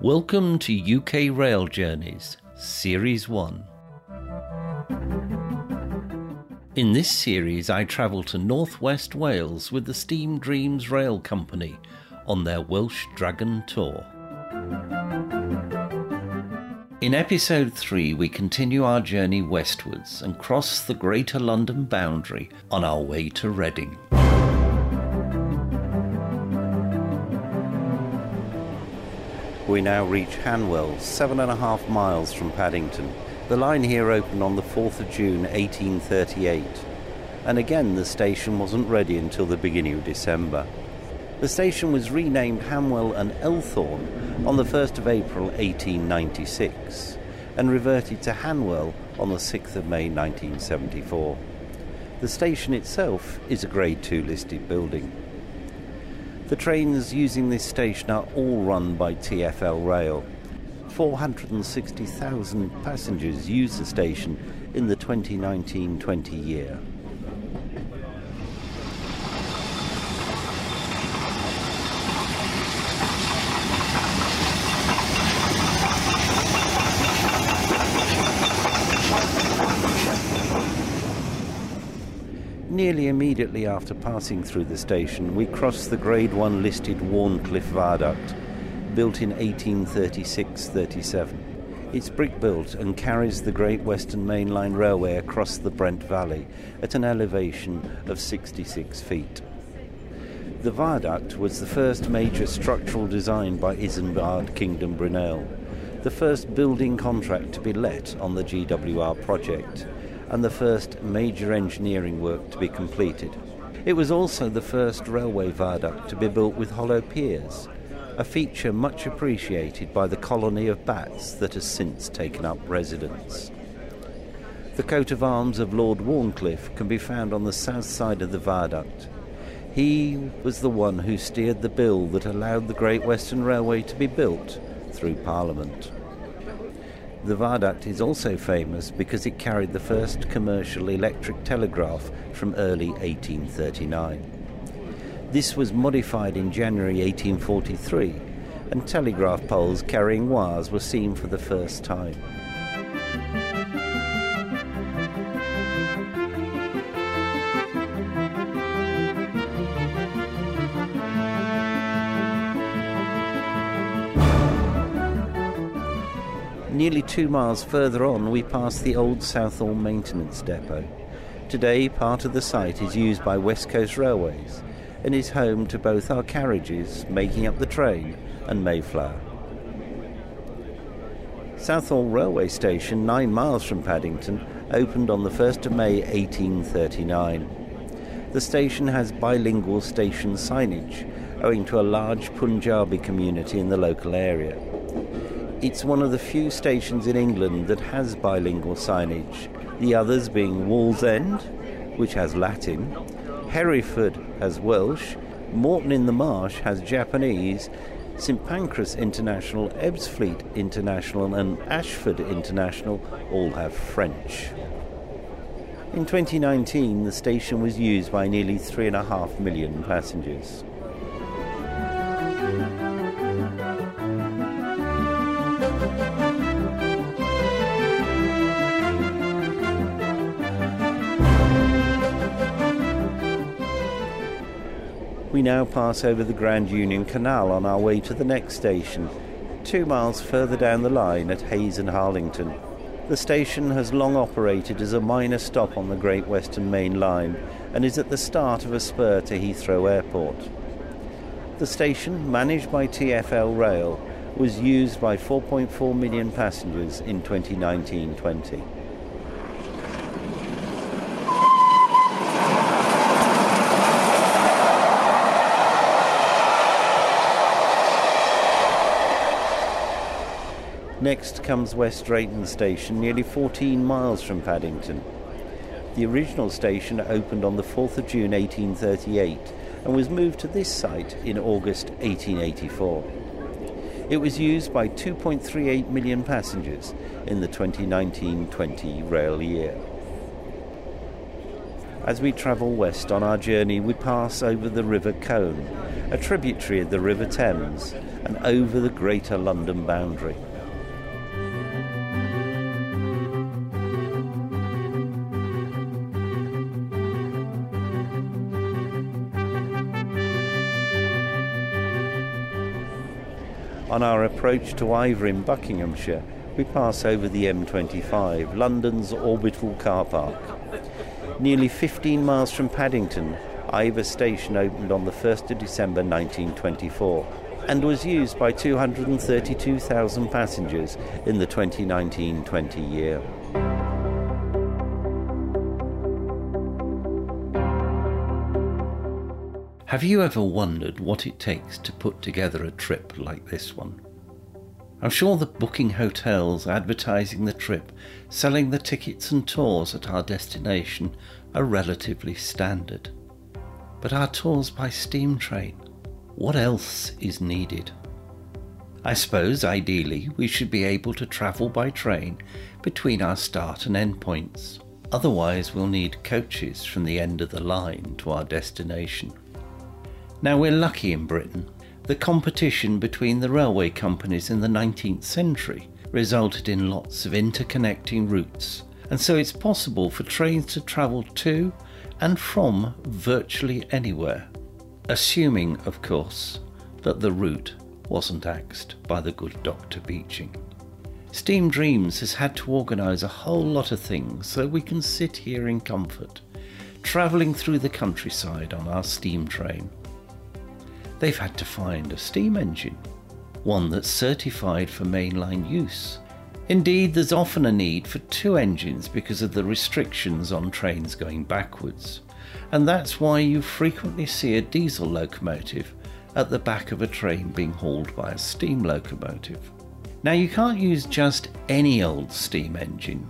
Welcome to UK Rail Journeys, Series 1. In this series, I travel to northwest Wales with the Steam Dreams Rail Company on their Welsh Dragon Tour. In episode 3, we continue our journey westwards and cross the Greater London boundary on our way to Reading. We now reach Hanwell, seven and a half miles from Paddington. The line here opened on the 4th of June 1838, and again the station wasn't ready until the beginning of December. The station was renamed Hanwell and Elthorne on the 1st of April 1896 and reverted to Hanwell on the 6th of May 1974. The station itself is a Grade 2 listed building. The trains using this station are all run by TfL Rail. 460,000 passengers use the station in the 2019 20 year. Nearly immediately after passing through the station, we cross the Grade 1 listed Wharncliffe Viaduct, built in 1836 37. It's brick built and carries the Great Western Main Line Railway across the Brent Valley at an elevation of 66 feet. The viaduct was the first major structural design by Isambard Kingdom Brunel, the first building contract to be let on the GWR project and the first major engineering work to be completed. It was also the first railway viaduct to be built with hollow piers, a feature much appreciated by the colony of bats that has since taken up residence. The coat of arms of Lord Wharncliffe can be found on the south side of the viaduct. He was the one who steered the bill that allowed the Great Western Railway to be built through Parliament. The viaduct is also famous because it carried the first commercial electric telegraph from early 1839. This was modified in January 1843, and telegraph poles carrying wires were seen for the first time. Nearly two miles further on, we pass the old Southall Maintenance Depot. Today, part of the site is used by West Coast Railways and is home to both our carriages making up the train and Mayflower. Southall Railway Station, nine miles from Paddington, opened on the 1st of May 1839. The station has bilingual station signage, owing to a large Punjabi community in the local area. It's one of the few stations in England that has bilingual signage, the others being Wallsend, which has Latin, Hereford has Welsh, Moreton in the Marsh has Japanese, St Pancras International, Ebbsfleet International, and Ashford International all have French. In 2019, the station was used by nearly 3.5 million passengers. We now pass over the Grand Union Canal on our way to the next station, two miles further down the line at Hayes and Harlington. The station has long operated as a minor stop on the Great Western Main Line and is at the start of a spur to Heathrow Airport. The station, managed by TfL Rail, was used by 4.4 million passengers in 2019 20. Next comes West Drayton Station, nearly 14 miles from Paddington. The original station opened on the 4th of June 1838 and was moved to this site in August 1884. It was used by 2.38 million passengers in the 2019 20 rail year. As we travel west on our journey, we pass over the River Colne, a tributary of the River Thames, and over the Greater London boundary. On our approach to Iver in Buckinghamshire, we pass over the M25, London's orbital car park. Nearly 15 miles from Paddington, Iver Station opened on the 1st of December 1924 and was used by 232,000 passengers in the 2019 20 year. Have you ever wondered what it takes to put together a trip like this one? I'm sure that booking hotels, advertising the trip, selling the tickets and tours at our destination are relatively standard. But our tours by steam train, what else is needed? I suppose ideally we should be able to travel by train between our start and end points. Otherwise, we'll need coaches from the end of the line to our destination. Now, we're lucky in Britain the competition between the railway companies in the 19th century resulted in lots of interconnecting routes, and so it's possible for trains to travel to and from virtually anywhere, assuming, of course, that the route wasn't axed by the good Dr. Beeching. Steam Dreams has had to organise a whole lot of things so we can sit here in comfort, travelling through the countryside on our steam train they've had to find a steam engine, one that's certified for mainline use. Indeed, there's often a need for two engines because of the restrictions on trains going backwards, and that's why you frequently see a diesel locomotive at the back of a train being hauled by a steam locomotive. Now, you can't use just any old steam engine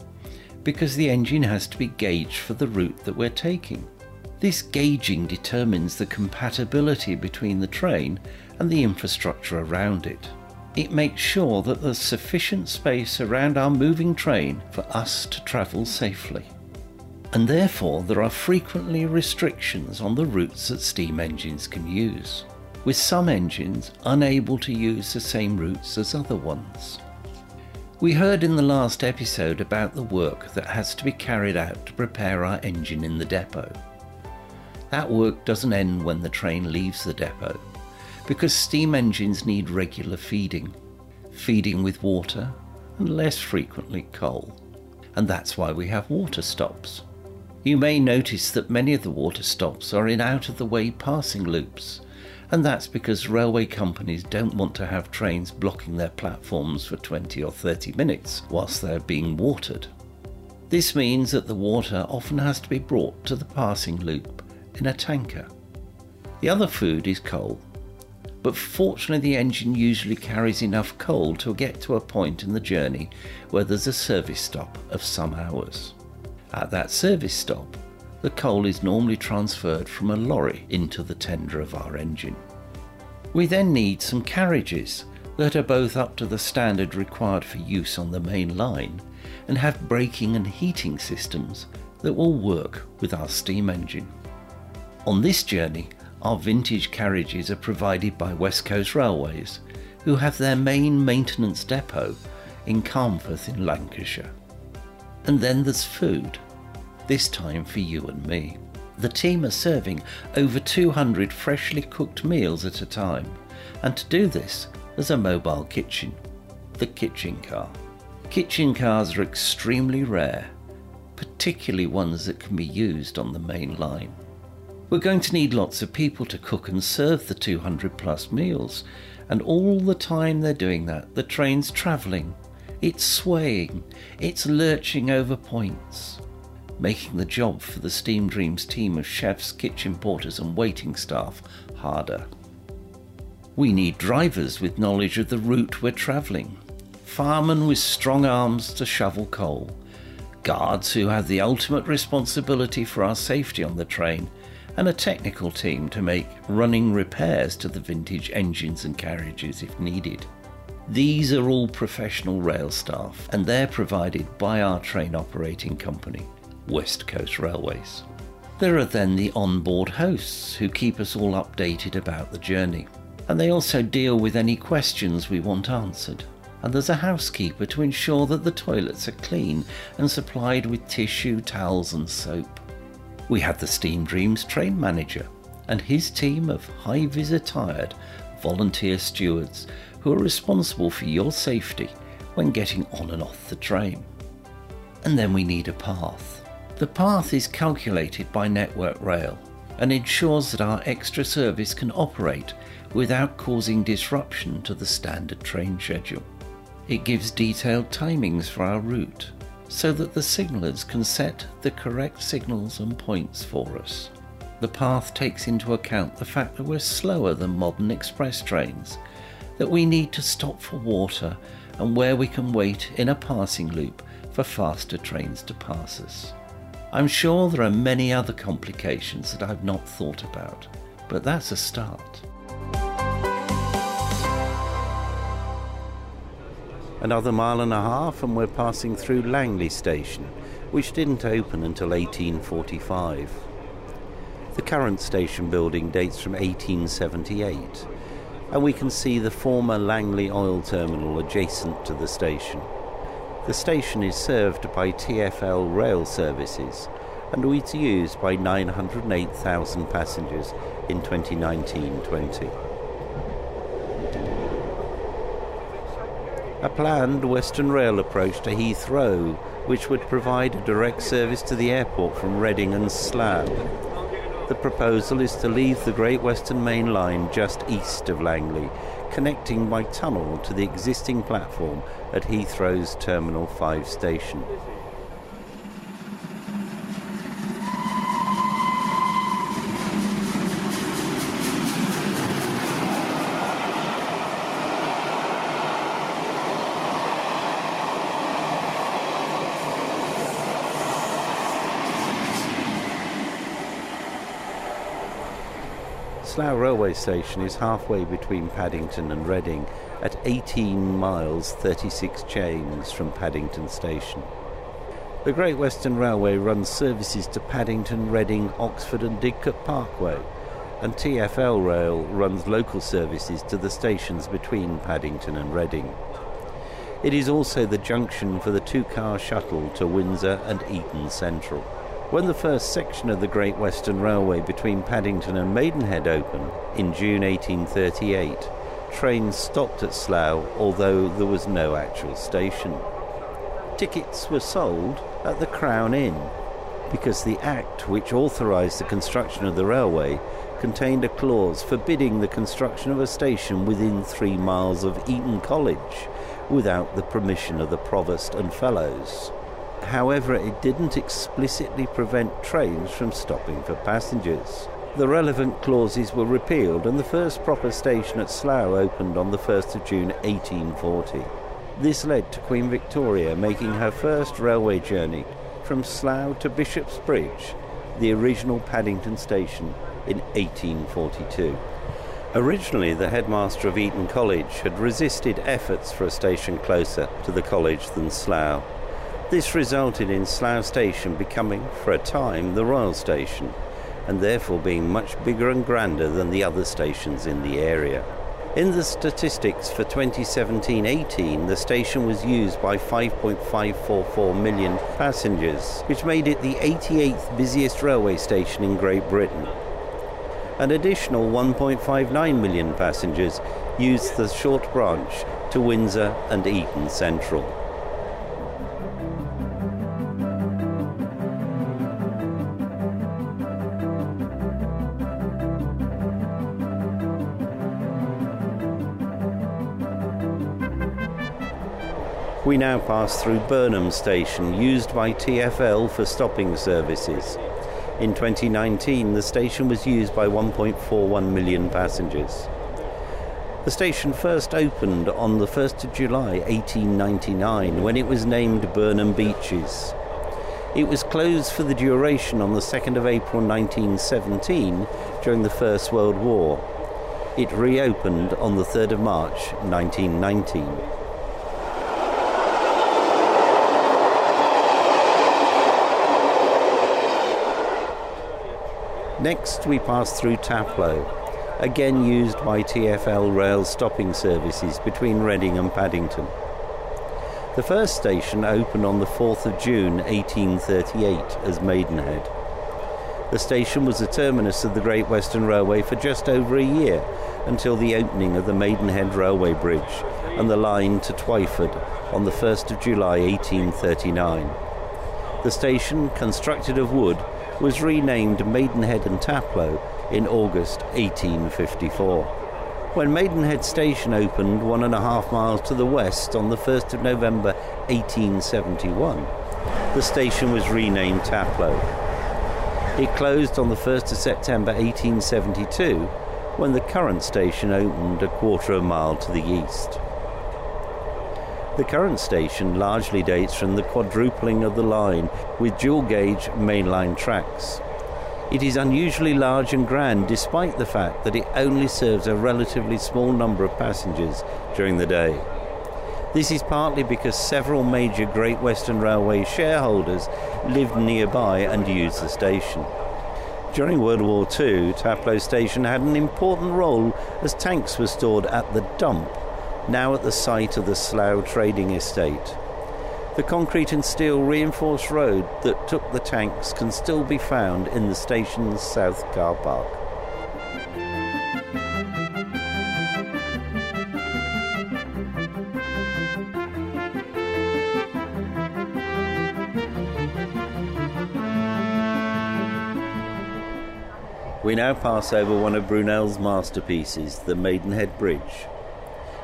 because the engine has to be gauged for the route that we're taking. This gauging determines the compatibility between the train and the infrastructure around it. It makes sure that there's sufficient space around our moving train for us to travel safely. And therefore, there are frequently restrictions on the routes that steam engines can use, with some engines unable to use the same routes as other ones. We heard in the last episode about the work that has to be carried out to prepare our engine in the depot. That work doesn't end when the train leaves the depot, because steam engines need regular feeding, feeding with water and less frequently coal. And that's why we have water stops. You may notice that many of the water stops are in out of the way passing loops, and that's because railway companies don't want to have trains blocking their platforms for 20 or 30 minutes whilst they're being watered. This means that the water often has to be brought to the passing loop in a tanker. The other food is coal, but fortunately the engine usually carries enough coal to get to a point in the journey where there's a service stop of some hours. At that service stop, the coal is normally transferred from a lorry into the tender of our engine. We then need some carriages that are both up to the standard required for use on the main line and have braking and heating systems that will work with our steam engine. On this journey, our vintage carriages are provided by West Coast Railways, who have their main maintenance depot in Carnforth in Lancashire. And then there's food, this time for you and me. The team are serving over 200 freshly cooked meals at a time, and to do this, there's a mobile kitchen, the kitchen car. Kitchen cars are extremely rare, particularly ones that can be used on the main line. We're going to need lots of people to cook and serve the 200 plus meals, and all the time they're doing that, the train's travelling. It's swaying, it's lurching over points, making the job for the Steam Dreams team of chefs, kitchen porters, and waiting staff harder. We need drivers with knowledge of the route we're travelling, firemen with strong arms to shovel coal, guards who have the ultimate responsibility for our safety on the train, and a technical team to make running repairs to the vintage engines and carriages if needed. These are all professional rail staff and they're provided by our train operating company, West Coast Railways. There are then the onboard hosts who keep us all updated about the journey. And they also deal with any questions we want answered. And there's a housekeeper to ensure that the toilets are clean and supplied with tissue, towels, and soap. We have the Steam Dreams train manager and his team of high vis attired volunteer stewards who are responsible for your safety when getting on and off the train. And then we need a path. The path is calculated by Network Rail and ensures that our extra service can operate without causing disruption to the standard train schedule. It gives detailed timings for our route so that the signallers can set the correct signals and points for us. The path takes into account the fact that we're slower than modern express trains, that we need to stop for water, and where we can wait in a passing loop for faster trains to pass us. I'm sure there are many other complications that I've not thought about, but that's a start. Another mile and a half, and we're passing through Langley Station, which didn't open until 1845. The current station building dates from 1878, and we can see the former Langley oil terminal adjacent to the station. The station is served by TfL rail services and was used by 908,000 passengers in 2019 20. A planned Western Rail approach to Heathrow, which would provide a direct service to the airport from Reading and Slough. The proposal is to leave the Great Western Main Line just east of Langley, connecting by tunnel to the existing platform at Heathrow's Terminal 5 station. Slough railway station is halfway between Paddington and Reading at 18 miles 36 chains from Paddington station. The Great Western Railway runs services to Paddington, Reading, Oxford and Didcot Parkway, and TfL Rail runs local services to the stations between Paddington and Reading. It is also the junction for the two-car shuttle to Windsor and Eton Central. When the first section of the Great Western Railway between Paddington and Maidenhead opened in June 1838, trains stopped at Slough although there was no actual station. Tickets were sold at the Crown Inn because the Act which authorised the construction of the railway contained a clause forbidding the construction of a station within three miles of Eton College without the permission of the Provost and Fellows. However, it didn't explicitly prevent trains from stopping for passengers. The relevant clauses were repealed and the first proper station at Slough opened on the 1st of June 1840. This led to Queen Victoria making her first railway journey from Slough to Bishop's Bridge, the original Paddington station, in 1842. Originally, the headmaster of Eton College had resisted efforts for a station closer to the college than Slough. This resulted in Slough Station becoming, for a time, the Royal Station, and therefore being much bigger and grander than the other stations in the area. In the statistics for 2017 18, the station was used by 5.544 million passengers, which made it the 88th busiest railway station in Great Britain. An additional 1.59 million passengers used the short branch to Windsor and Eton Central. We now pass through Burnham Station, used by TfL for stopping services. In 2019, the station was used by 1.41 million passengers. The station first opened on the 1st of July 1899 when it was named Burnham Beeches. It was closed for the duration on the 2nd of April 1917 during the First World War. It reopened on the 3rd of March 1919. Next, we pass through Taplow, again used by TfL rail stopping services between Reading and Paddington. The first station opened on the 4th of June 1838 as Maidenhead. The station was the terminus of the Great Western Railway for just over a year until the opening of the Maidenhead Railway Bridge and the line to Twyford on the 1st of July 1839. The station, constructed of wood, was renamed Maidenhead and Taplow in August 1854. When Maidenhead Station opened one and a half miles to the west on the 1st of November 1871, the station was renamed Taplow. It closed on the 1st of September 1872 when the current station opened a quarter of a mile to the east. The current station largely dates from the quadrupling of the line with dual gauge mainline tracks. It is unusually large and grand despite the fact that it only serves a relatively small number of passengers during the day. This is partly because several major Great Western Railway shareholders lived nearby and used the station. During World War II, Taplow Station had an important role as tanks were stored at the dump now at the site of the Slough Trading Estate. The concrete and steel reinforced road that took the tanks can still be found in the station's south car park. We now pass over one of Brunel's masterpieces, the Maidenhead Bridge.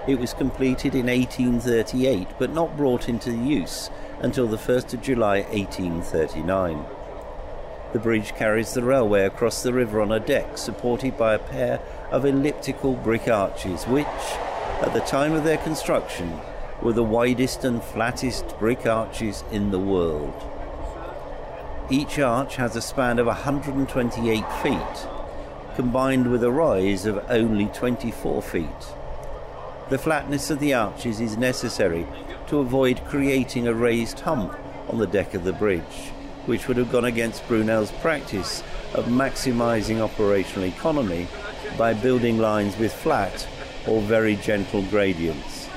It was completed in 1838 but not brought into use until the 1st of July 1839. The bridge carries the railway across the river on a deck supported by a pair of elliptical brick arches, which, at the time of their construction, were the widest and flattest brick arches in the world. Each arch has a span of 128 feet, combined with a rise of only 24 feet. The flatness of the arches is necessary to avoid creating a raised hump on the deck of the bridge, which would have gone against Brunel's practice of maximising operational economy by building lines with flat or very gentle gradients,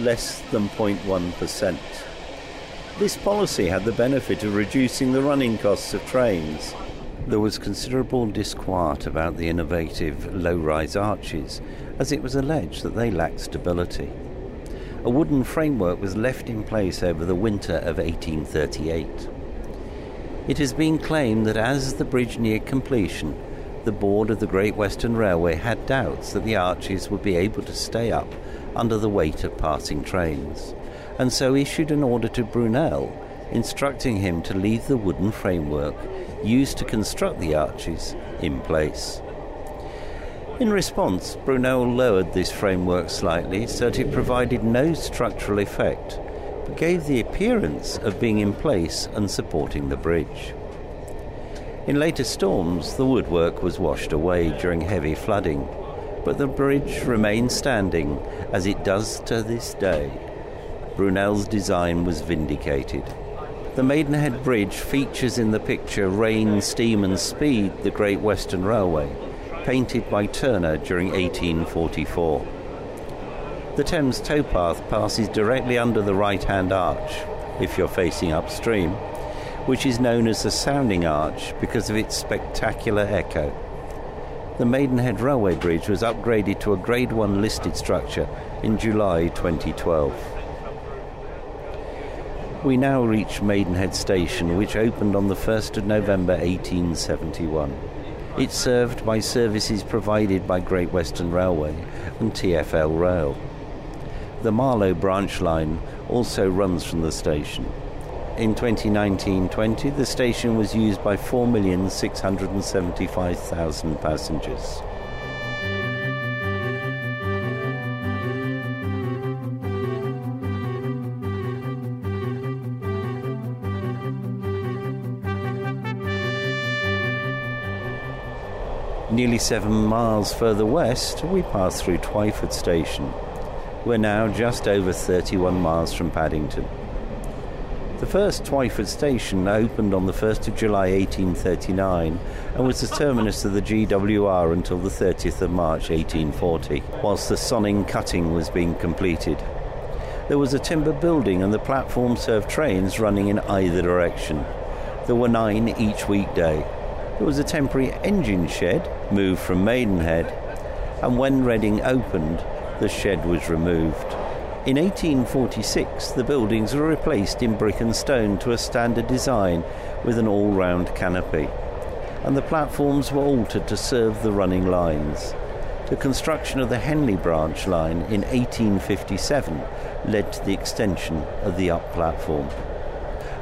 less than 0.1%. This policy had the benefit of reducing the running costs of trains. There was considerable disquiet about the innovative low rise arches as it was alleged that they lacked stability. A wooden framework was left in place over the winter of 1838. It has been claimed that as the bridge neared completion, the board of the Great Western Railway had doubts that the arches would be able to stay up under the weight of passing trains, and so issued an order to Brunel instructing him to leave the wooden framework used to construct the arches in place. In response, Brunel lowered this framework slightly so that it provided no structural effect, but gave the appearance of being in place and supporting the bridge. In later storms, the woodwork was washed away during heavy flooding, but the bridge remained standing as it does to this day. Brunel's design was vindicated. The Maidenhead Bridge features in the picture Rain, Steam and Speed, the Great Western Railway, painted by Turner during 1844. The Thames towpath passes directly under the right hand arch, if you're facing upstream, which is known as the Sounding Arch because of its spectacular echo. The Maidenhead Railway Bridge was upgraded to a Grade 1 listed structure in July 2012. We now reach Maidenhead Station, which opened on the 1st of November 1871. It's served by services provided by Great Western Railway and TfL Rail. The Marlow branch line also runs from the station. In 2019-20, the station was used by 4,675,000 passengers. Nearly seven miles further west, we pass through Twyford Station. We're now just over 31 miles from Paddington. The first Twyford station opened on the 1st of July 1839 and was the terminus of the GWR until the 30th of March 1840, whilst the Sonning cutting was being completed. There was a timber building and the platform served trains running in either direction. There were nine each weekday. There was a temporary engine shed moved from Maidenhead, and when Reading opened, the shed was removed. In 1846, the buildings were replaced in brick and stone to a standard design with an all round canopy, and the platforms were altered to serve the running lines. The construction of the Henley branch line in 1857 led to the extension of the up platform.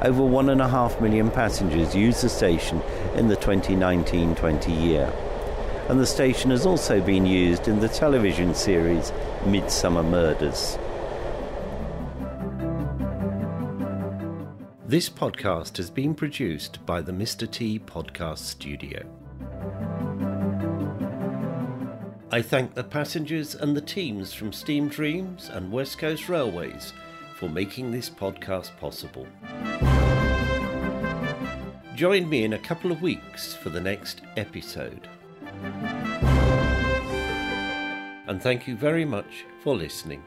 Over one and a half million passengers used the station in the 2019 20 year, and the station has also been used in the television series Midsomer Murders. This podcast has been produced by the Mr. T Podcast Studio. I thank the passengers and the teams from Steam Dreams and West Coast Railways for making this podcast possible. Join me in a couple of weeks for the next episode. And thank you very much for listening.